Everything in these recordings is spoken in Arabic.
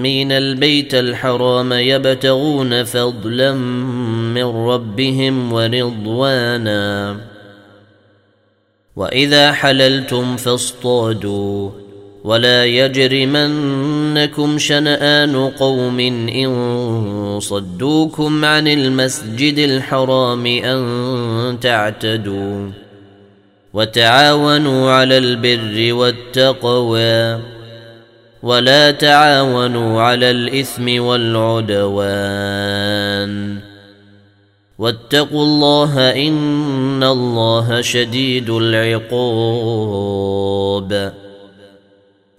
آمين البيت الحرام يبتغون فضلا من ربهم ورضوانا. وإذا حللتم فاصطادوا. ولا يجرمنكم شنآن قوم إن صدوكم عن المسجد الحرام أن تعتدوا. وتعاونوا على البر والتقوى. ولا تعاونوا على الإثم والعدوان. واتقوا الله إن الله شديد العقاب.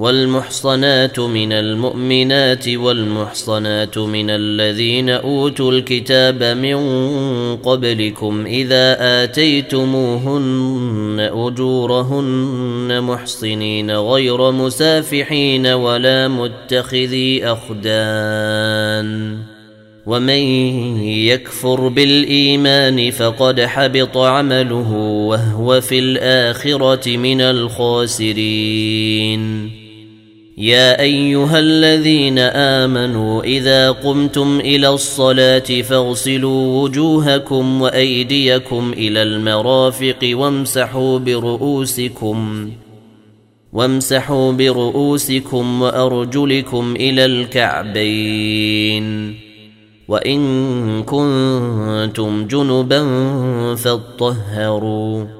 والمحصنات من المؤمنات والمحصنات من الذين أوتوا الكتاب من قبلكم إذا آتيتموهن أجورهن محصنين غير مسافحين ولا متخذي أخدان ومن يكفر بالإيمان فقد حبط عمله وهو في الآخرة من الخاسرين يا أيها الذين آمنوا إذا قمتم إلى الصلاة فاغسلوا وجوهكم وأيديكم إلى المرافق وامسحوا برؤوسكم وامسحوا برؤوسكم وأرجلكم إلى الكعبين. وإن كنتم جنبا فاطهروا.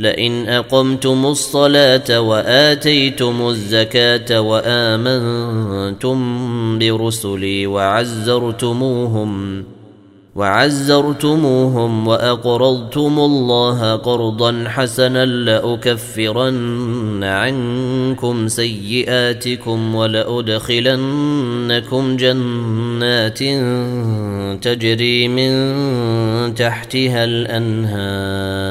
لئن أقمتم الصلاة وآتيتم الزكاة وآمنتم برسلي وعزرتموهم وعزرتموهم وأقرضتم الله قرضا حسنا لأكفرن عنكم سيئاتكم ولأدخلنكم جنات تجري من تحتها الأنهار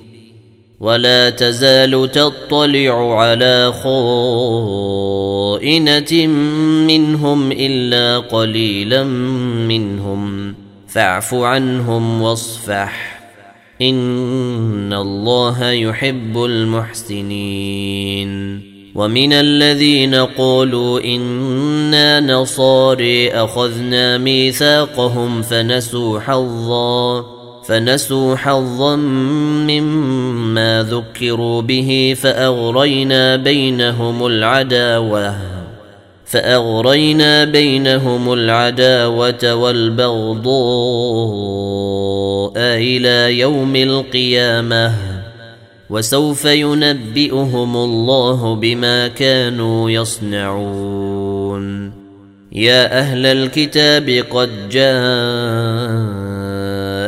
ولا تزال تطلع على خائنة منهم إلا قليلا منهم. فاعف عنهم واصفح. إن الله يحب المحسنين. ومن الذين قالوا إنا نصاري أخذنا ميثاقهم فنسوا حظاً. فنسوا حظا مما ذكروا به فأغرينا بينهم العداوة فأغرينا بينهم العداوة والبغضاء إلى يوم القيامة وسوف ينبئهم الله بما كانوا يصنعون. يا أهل الكتاب قد جاء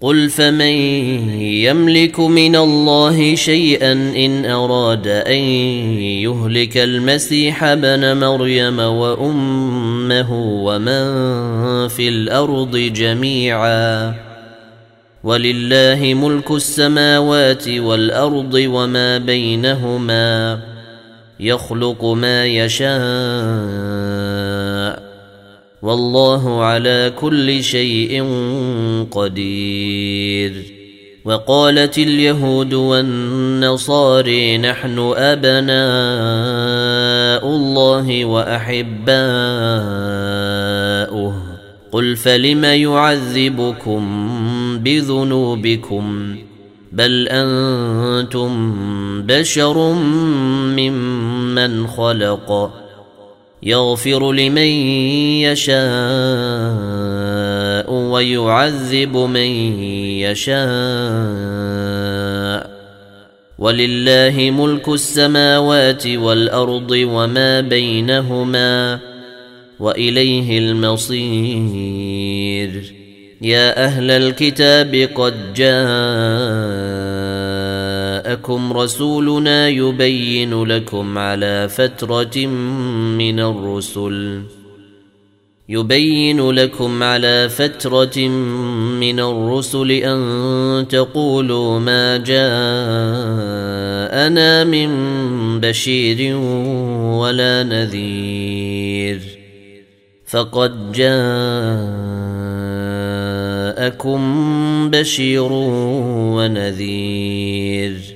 قل فمن يملك من الله شيئا ان اراد ان يهلك المسيح ابن مريم وامه ومن في الأرض جميعا ولله ملك السماوات والارض وما بينهما يخلق ما يشاء والله على كل شيء قدير. وقالت اليهود والنصاري نحن أبناء الله وأحباؤه. قل فلم يعذبكم بذنوبكم؟ بل أنتم بشر ممن خلق. يغفر لمن يشاء ويعذب من يشاء. ولله ملك السماوات والأرض وما بينهما وإليه المصير. يا أهل الكتاب قد جاءكم رسولنا يبين لكم على فترة من الرسل. يبين لكم على فترة من الرسل أن تقولوا ما جاءنا من بشير ولا نذير. فقد جاءكم بشير ونذير.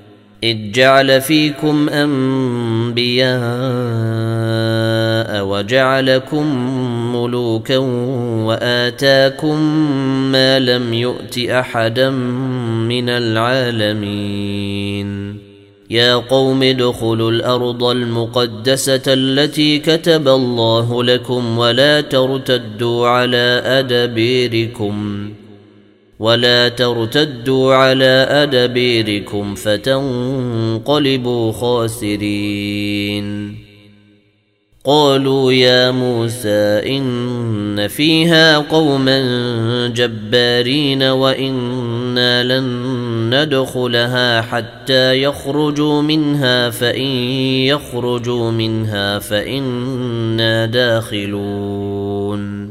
إذ جعل فيكم أنبياء وجعلكم ملوكا وآتاكم ما لم يؤت أحدا من العالمين. يا قوم ادخلوا الأرض المقدسة التي كتب الله لكم ولا ترتدوا على أدبيركم. ولا ترتدوا على أدبيركم فتنقلبوا خاسرين. قالوا يا موسى إن فيها قوما جبارين وإنا لن ندخلها حتى يخرجوا منها فإن يخرجوا منها فإنا داخلون.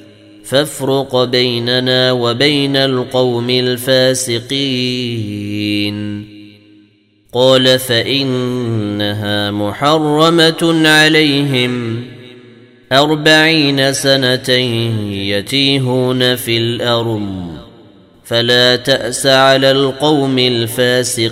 فافرق بيننا وبين القوم الفاسقين. قال فإنها محرمة عليهم. أربعين سنة يتيهون في الأرض. فلا تأس على القوم الفاسقين.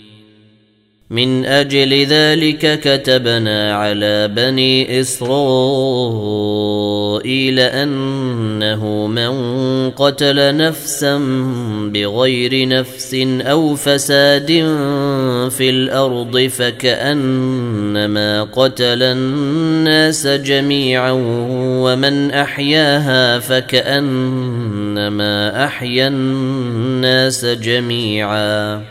من أجل ذلك كتبنا على بني إسرائيل أنه من قتل نفسا بغير نفس أو فساد في الأرض فكأنما قتل الناس جميعا ومن أحياها فكأنما أحيا الناس جميعا.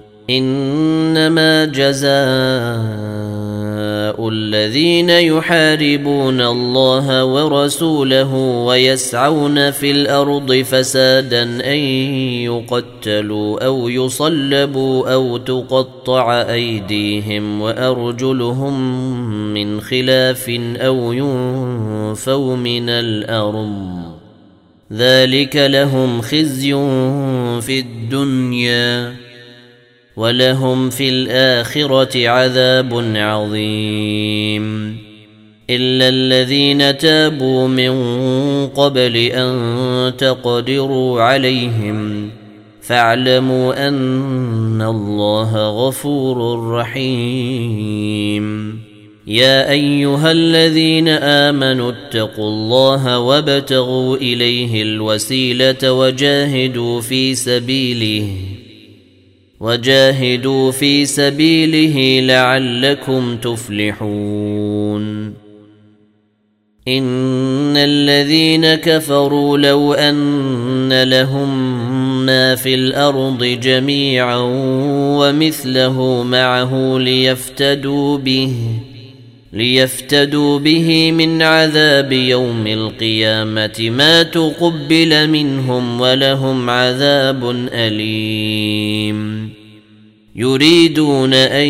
إنما جزاء الذين يحاربون الله ورسوله ويسعون في الأرض فسادا أن يقتلوا أو يصلبوا أو تقطع أيديهم وأرجلهم من خلاف أو ينفوا من الأرض. ذلك لهم خزي في الدنيا. ولهم في الآخرة عذاب عظيم. إلا الذين تابوا من قبل أن تقدروا عليهم فاعلموا أن الله غفور رحيم. يا أيها الذين آمنوا اتقوا الله وابتغوا إليه الوسيلة وجاهدوا في سبيله. وجاهدوا في سبيله لعلكم تفلحون. إن الذين كفروا لو أن لهم ما في الأرض جميعا ومثله معه ليفتدوا به ليفتدوا به من عذاب يوم القيامة. ما تقبل منهم ولهم عذاب أليم. يريدون أن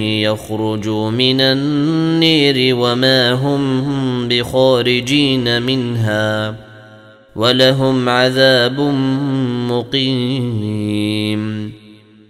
يخرجوا من النير وما هم بخارجين منها ولهم عذاب مقيم.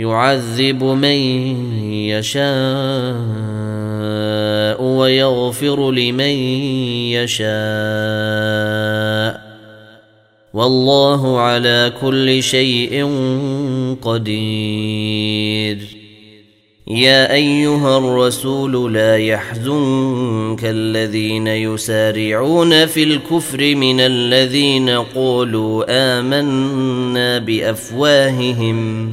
يعذب من يشاء ويغفر لمن يشاء. والله على كل شيء قدير. يا أيها الرسول لا يحزنك الذين يسارعون في الكفر من الذين قولوا آمنا بأفواههم.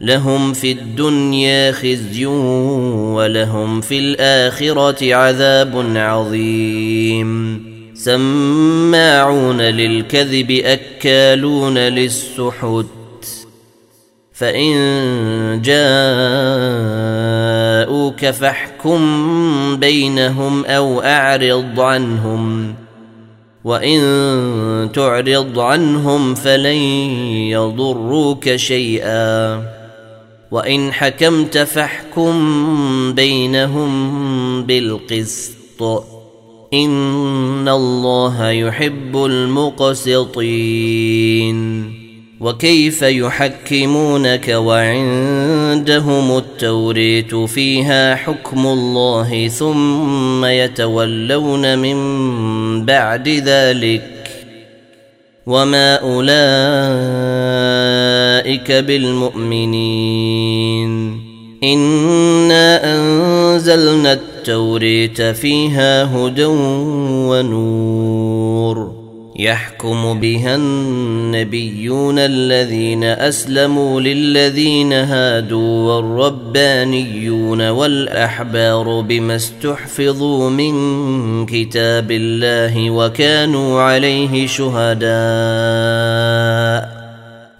لهم في الدنيا خزي ولهم في الآخرة عذاب عظيم. سماعون للكذب أكالون للسحت. فإن جاءوك فاحكم بينهم أو أعرض عنهم. وإن تعرض عنهم فلن يضروك شيئا. وإن حكمت فاحكم بينهم بالقسط. إن الله يحب المقسطين. وكيف يحكمونك وعندهم التوريت فيها حكم الله ثم يتولون من بعد ذلك. وما أولئك بالمؤمنين. إنا أنزلنا التوريت فيها هدى ونور. يحكم بها النبيون الذين أسلموا للذين هادوا والربانيون والأحبار بما استحفظوا من كتاب الله وكانوا عليه شهداء.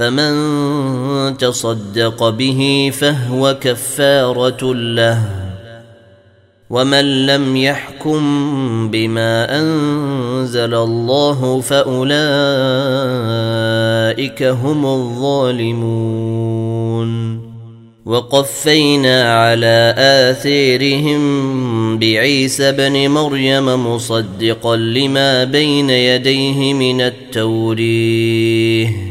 فمن تصدق به فهو كفارة له ومن لم يحكم بما أنزل الله فأولئك هم الظالمون وقفينا على آثيرهم بعيسى بن مريم مصدقا لما بين يديه من التوريه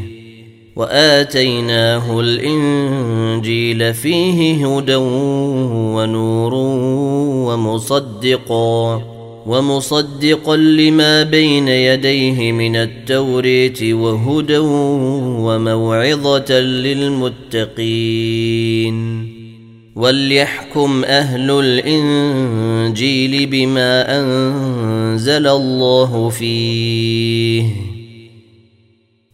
وآتيناه الإنجيل فيه هدى ونور ومصدقا ومصدقا لما بين يديه من التوريت وهدى وموعظة للمتقين. وليحكم أهل الانجيل بما انزل الله فيه.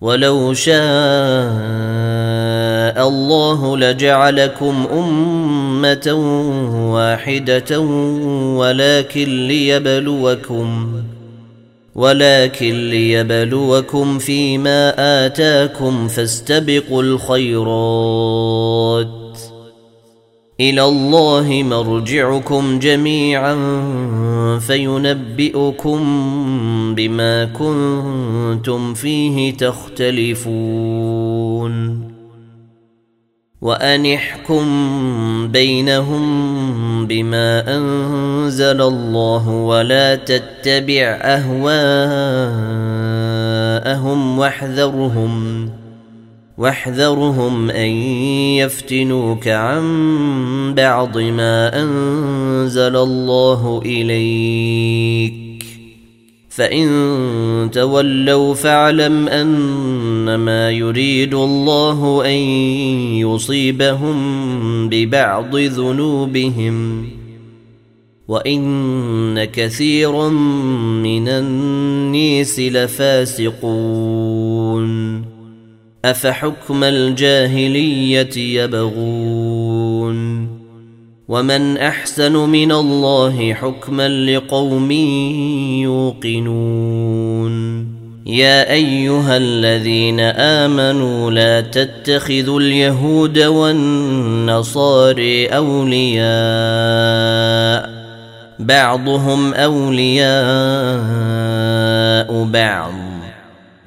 ولو شاء الله لجعلكم امه واحدة ولكن ليبلوكم ولكن ليبلوكم فيما آتاكم فاستبقوا الخيرات إلى الله مرجعكم جميعا فينبئكم بما كنتم فيه تختلفون. وأنحكم بينهم بما أنزل الله ولا تتبع أهواءهم واحذرهم. واحذرهم أن يفتنوك عن بعض ما أنزل الله إليك. فإن تولوا فاعلم أنما يريد الله أن يصيبهم ببعض ذنوبهم. وإن كثيرا من النيس لفاسقون. أفحكم الجاهلية يبغون ومن أحسن من الله حكما لقوم يوقنون يا أيها الذين آمنوا لا تتخذوا اليهود والنصارى أولياء بعضهم أولياء بعض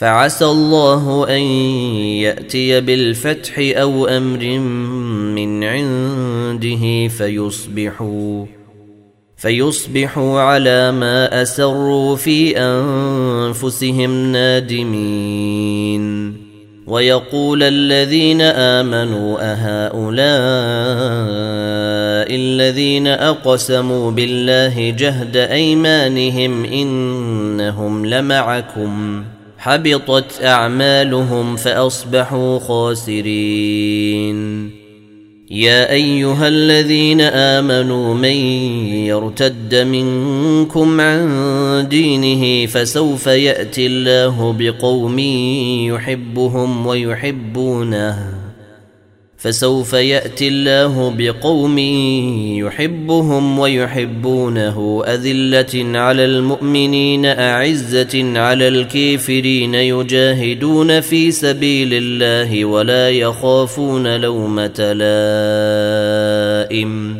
فعسى الله أن يأتي بالفتح أو أمر من عنده فيصبحوا فيصبحوا على ما أسروا في أنفسهم نادمين. ويقول الذين آمنوا أهؤلاء الذين أقسموا بالله جهد أيمانهم إنهم لمعكم. حبطت أعمالهم فأصبحوا خاسرين. يا أيها الذين آمنوا من يرتد منكم عن دينه فسوف يأتي الله بقوم يحبهم ويحبونه. فسوف يأتي الله بقوم يحبهم ويحبونه أذلة على المؤمنين أعزة على الكافرين يجاهدون في سبيل الله ولا يخافون لومة لائم.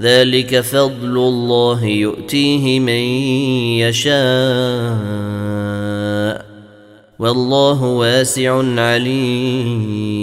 ذلك فضل الله يؤتيه من يشاء. والله واسع عليم.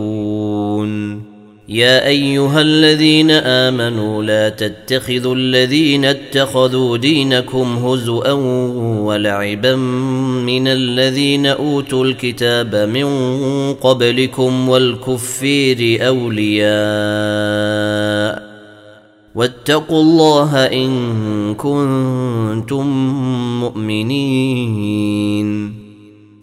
يا أيها الذين آمنوا لا تتخذوا الذين اتخذوا دينكم هزءا ولعبا من الذين أوتوا الكتاب من قبلكم والكفير أولياء واتقوا الله إن كنتم مؤمنين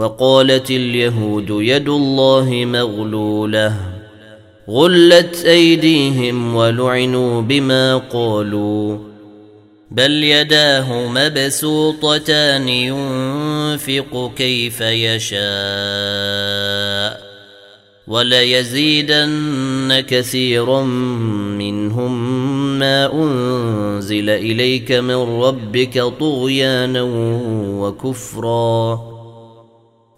وقالت اليهود يد الله مغلولة غلت أيديهم ولعنوا بما قالوا بل يداه مبسوطتان ينفق كيف يشاء وليزيدن كثيرا منهم ما أنزل إليك من ربك طغيانا وكفرا.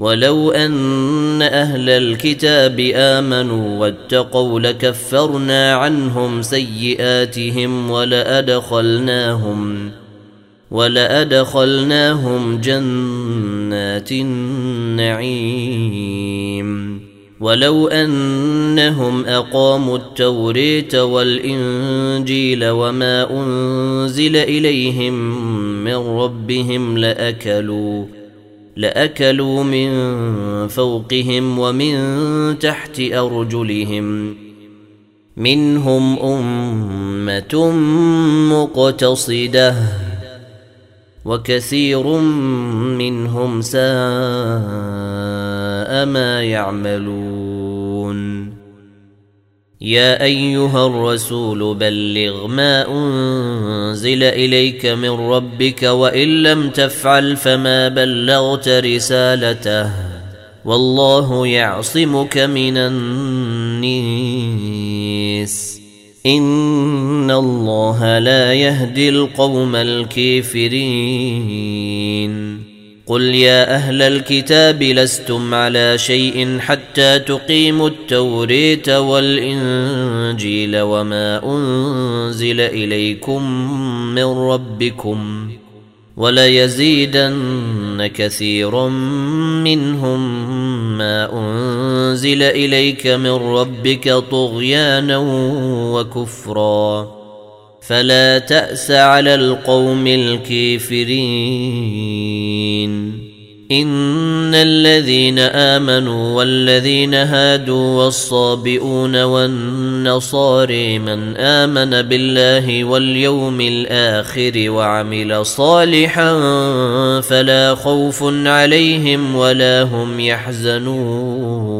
ولو أن أهل الكتاب آمنوا واتقوا لكفرنا عنهم سيئاتهم ولادخلناهم ولأدخلناهم جنات النعيم. ولو أنهم أقاموا التوريت والإنجيل وما أنزل إليهم من ربهم لأكلوا لأكلوا من فوقهم ومن تحت أرجلهم. منهم أمة مقتصدة وكثير منهم ساء ما يعملون. يا أيها الرسول بلغ ما أنزل إليك من ربك وإن لم تفعل فما بلغت رسالته والله يعصمك من النيس إن الله لا يهدي القوم الكافرين. قل يا أهل الكتاب لستم على شيء حتى تقيموا التوريت والانجيل وما انزل اليكم من ربكم وليزيدن كثيرا منهم ما انزل اليك من ربك طغيانا وكفرا فلا تأس على القوم الكافرين. إن الذين آمنوا والذين هادوا والصابئون والنصاري من آمن بالله واليوم الآخر وعمل صالحا فلا خوف عليهم ولا هم يحزنون.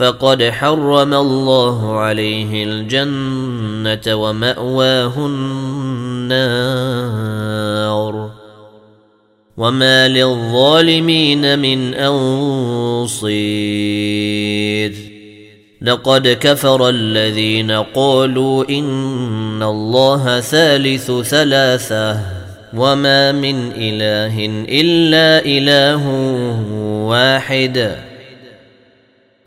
فقد حرم الله عليه الجنة ومأواه النار. وما للظالمين من أنصير. لقد كفر الذين قالوا إن الله ثالث ثلاثة. وما من إله إلا إله واحد.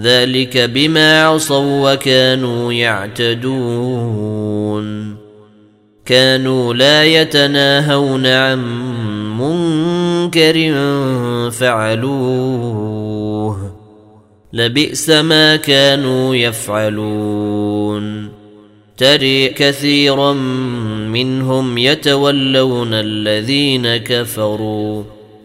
ذلك بما عصوا وكانوا يعتدون. كانوا لا يتناهون عن منكر فعلوه. لبئس ما كانوا يفعلون. تري كثيرا منهم يتولون الذين كفروا.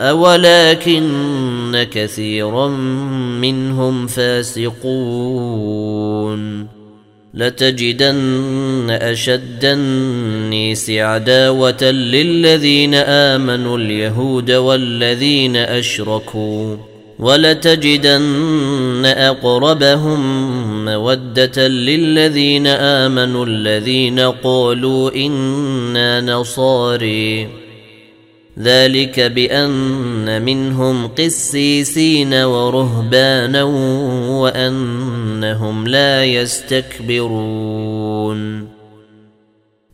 ولكن كثيرا منهم فاسقون لتجدن اشد النيس عداوه للذين امنوا اليهود والذين اشركوا ولتجدن اقربهم موده للذين امنوا الذين قالوا أنا نصاري ذلك بأن منهم قسيسين ورهبانا وأنهم لا يستكبرون.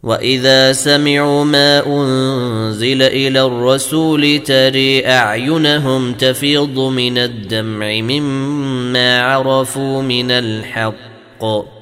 وإذا سمعوا ما أنزل إلى الرسول تري أعينهم تفيض من الدمع مما عرفوا من الحق.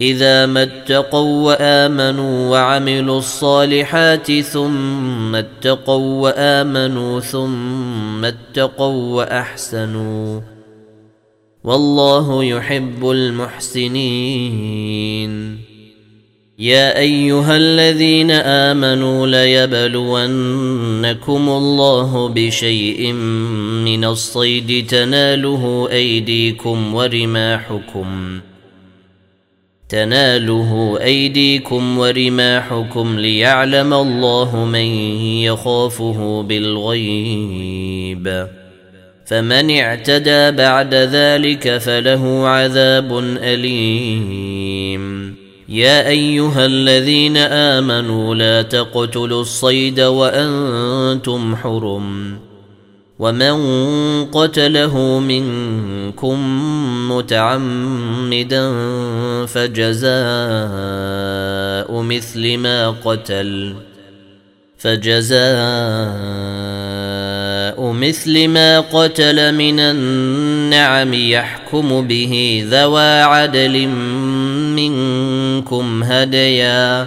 إذا ما اتقوا وآمنوا وعملوا الصالحات ثم اتقوا وآمنوا ثم اتقوا وأحسنوا والله يحب المحسنين. يا أيها الذين آمنوا ليبلونكم الله بشيء من الصيد تناله أيديكم ورماحكم تناله أيديكم ورماحكم ليعلم الله من يخافه بالغيب. فمن اعتدى بعد ذلك فله عذاب أليم. يا أيها الذين آمنوا لا تقتلوا الصيد وأنتم حرم. ومن قتله منكم متعمدا فجزاء مثل ما قتل فجزاء مثل ما قتل من النعم يحكم به ذوى عدل منكم هديا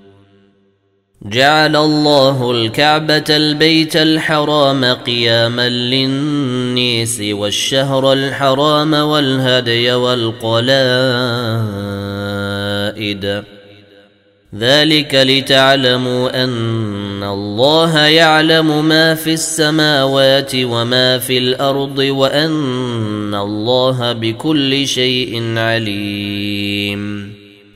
جعل الله الكعبة البيت الحرام قياما للنيس والشهر الحرام والهدي والقلائد. ذلك لتعلموا أن الله يعلم ما في السماوات وما في الأرض وأن الله بكل شيء عليم.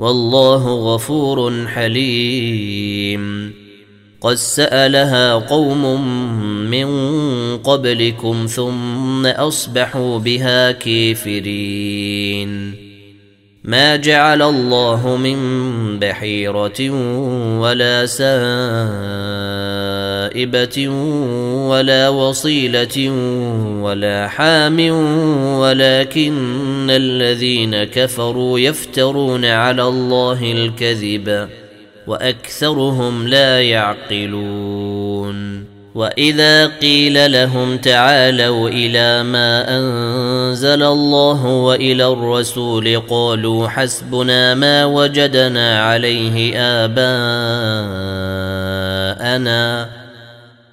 والله غفور حليم. قد سألها قوم من قبلكم ثم أصبحوا بها كافرين. ما جعل الله من بحيرة ولا سائبه ولا وصيلة ولا حام ولكن الذين كفروا يفترون على الله الكذب وأكثرهم لا يعقلون وإذا قيل لهم تعالوا إلى ما أنزل الله وإلى الرسول قالوا حسبنا ما وجدنا عليه آباءنا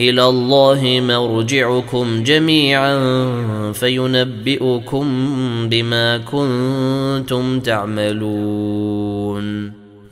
إلى الله مرجعكم جميعا فينبئكم بما كنتم تعملون.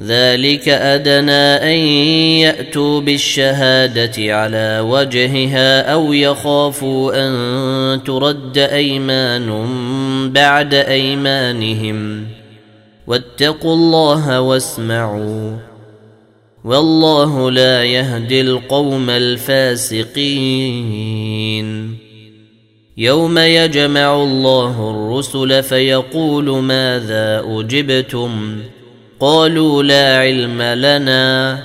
ذلك أدنى أن يأتوا بالشهادة على وجهها أو يخافوا أن ترد أيمان بعد أيمانهم. واتقوا الله واسمعوا. والله لا يهدي القوم الفاسقين. يوم يجمع الله الرسل فيقول ماذا أجبتم؟ قالوا لا علم لنا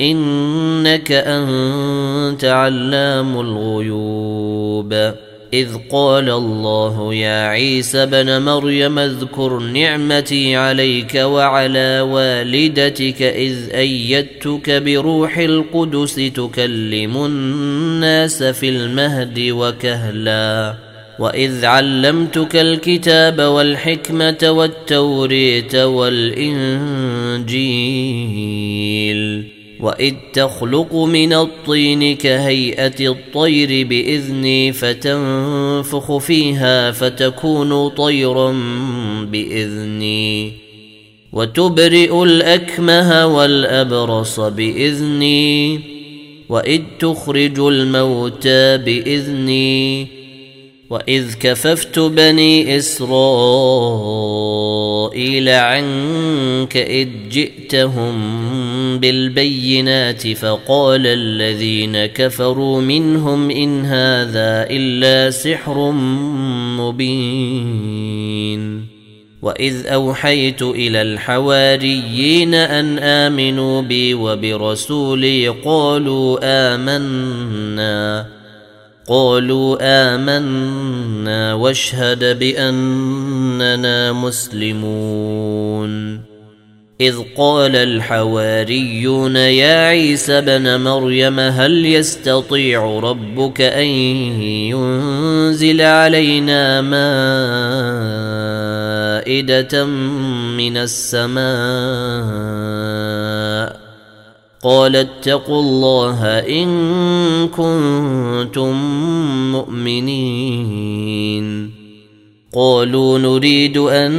إنك أنت علام الغيوب. إذ قال الله يا عيسى بن مريم اذكر نعمتي عليك وعلى والدتك إذ أيدتك بروح القدس تكلم الناس في المهد وكهلا. واذ علمتك الكتاب والحكمه والتوريت والانجيل واذ تخلق من الطين كهيئه الطير باذني فتنفخ فيها فتكون طيرا باذني وتبرئ الاكمه والابرص باذني واذ تخرج الموتى باذني واذ كففت بني اسرائيل عنك اذ جئتهم بالبينات فقال الذين كفروا منهم ان هذا الا سحر مبين واذ اوحيت إلى الحواريين ان امنوا بي وبرسولي قالوا امنا قالوا آمنا واشهد بأننا مسلمون. إذ قال الحواريون يا عيسى بن مريم هل يستطيع ربك أن ينزل علينا مائدة من السماء؟ قال اتقوا الله إن كنتم مؤمنين. قالوا نريد أن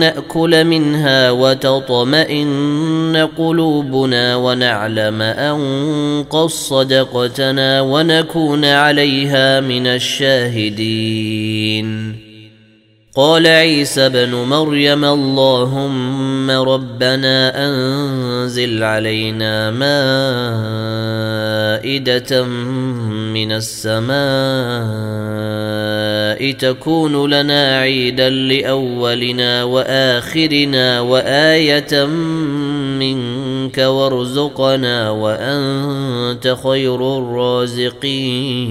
نأكل منها وتطمئن قلوبنا ونعلم أن قد صدقتنا ونكون عليها من الشاهدين. قال عيسى بن مريم اللهم ربنا أنزل علينا مائدة من السماء تكون لنا عيدا لأولنا وآخرنا وآية منك وارزقنا وأنت خير الرازقين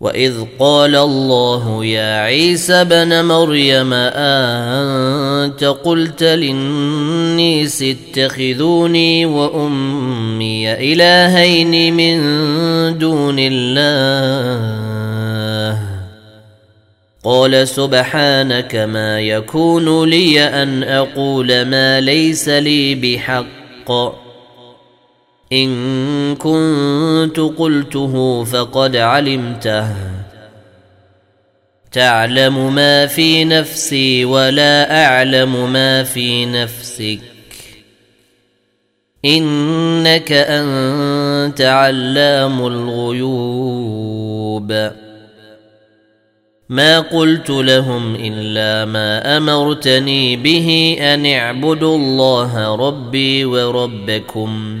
واذ قال الله يا عيسى بن مريم انت قلت للنيس اتخذوني وامي الهين من دون الله قال سبحانك ما يكون لي ان أقول ما ليس لي بحق إن كنت قلته فقد علمته. تعلم ما في نفسي ولا أعلم ما في نفسك. إنك أنت علام الغيوب. ما قلت لهم إلا ما أمرتني به أن اعبدوا الله ربي وربكم.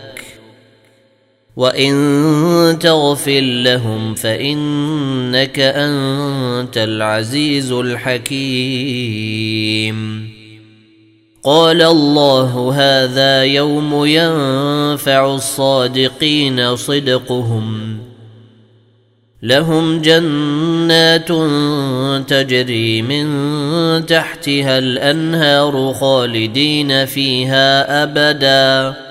وان تغفر لهم فانك انت العزيز الحكيم قال الله هذا يوم ينفع الصادقين صدقهم لهم جنات تجري من تحتها الانهار خالدين فيها ابدا